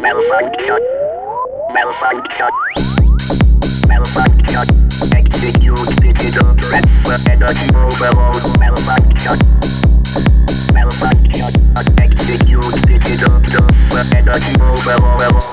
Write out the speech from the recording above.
Malfunction. Malfunction. Malfunction. Execute digital threat for energy overload. Malfunction. Malfunction. Execute digital threat for energy overload.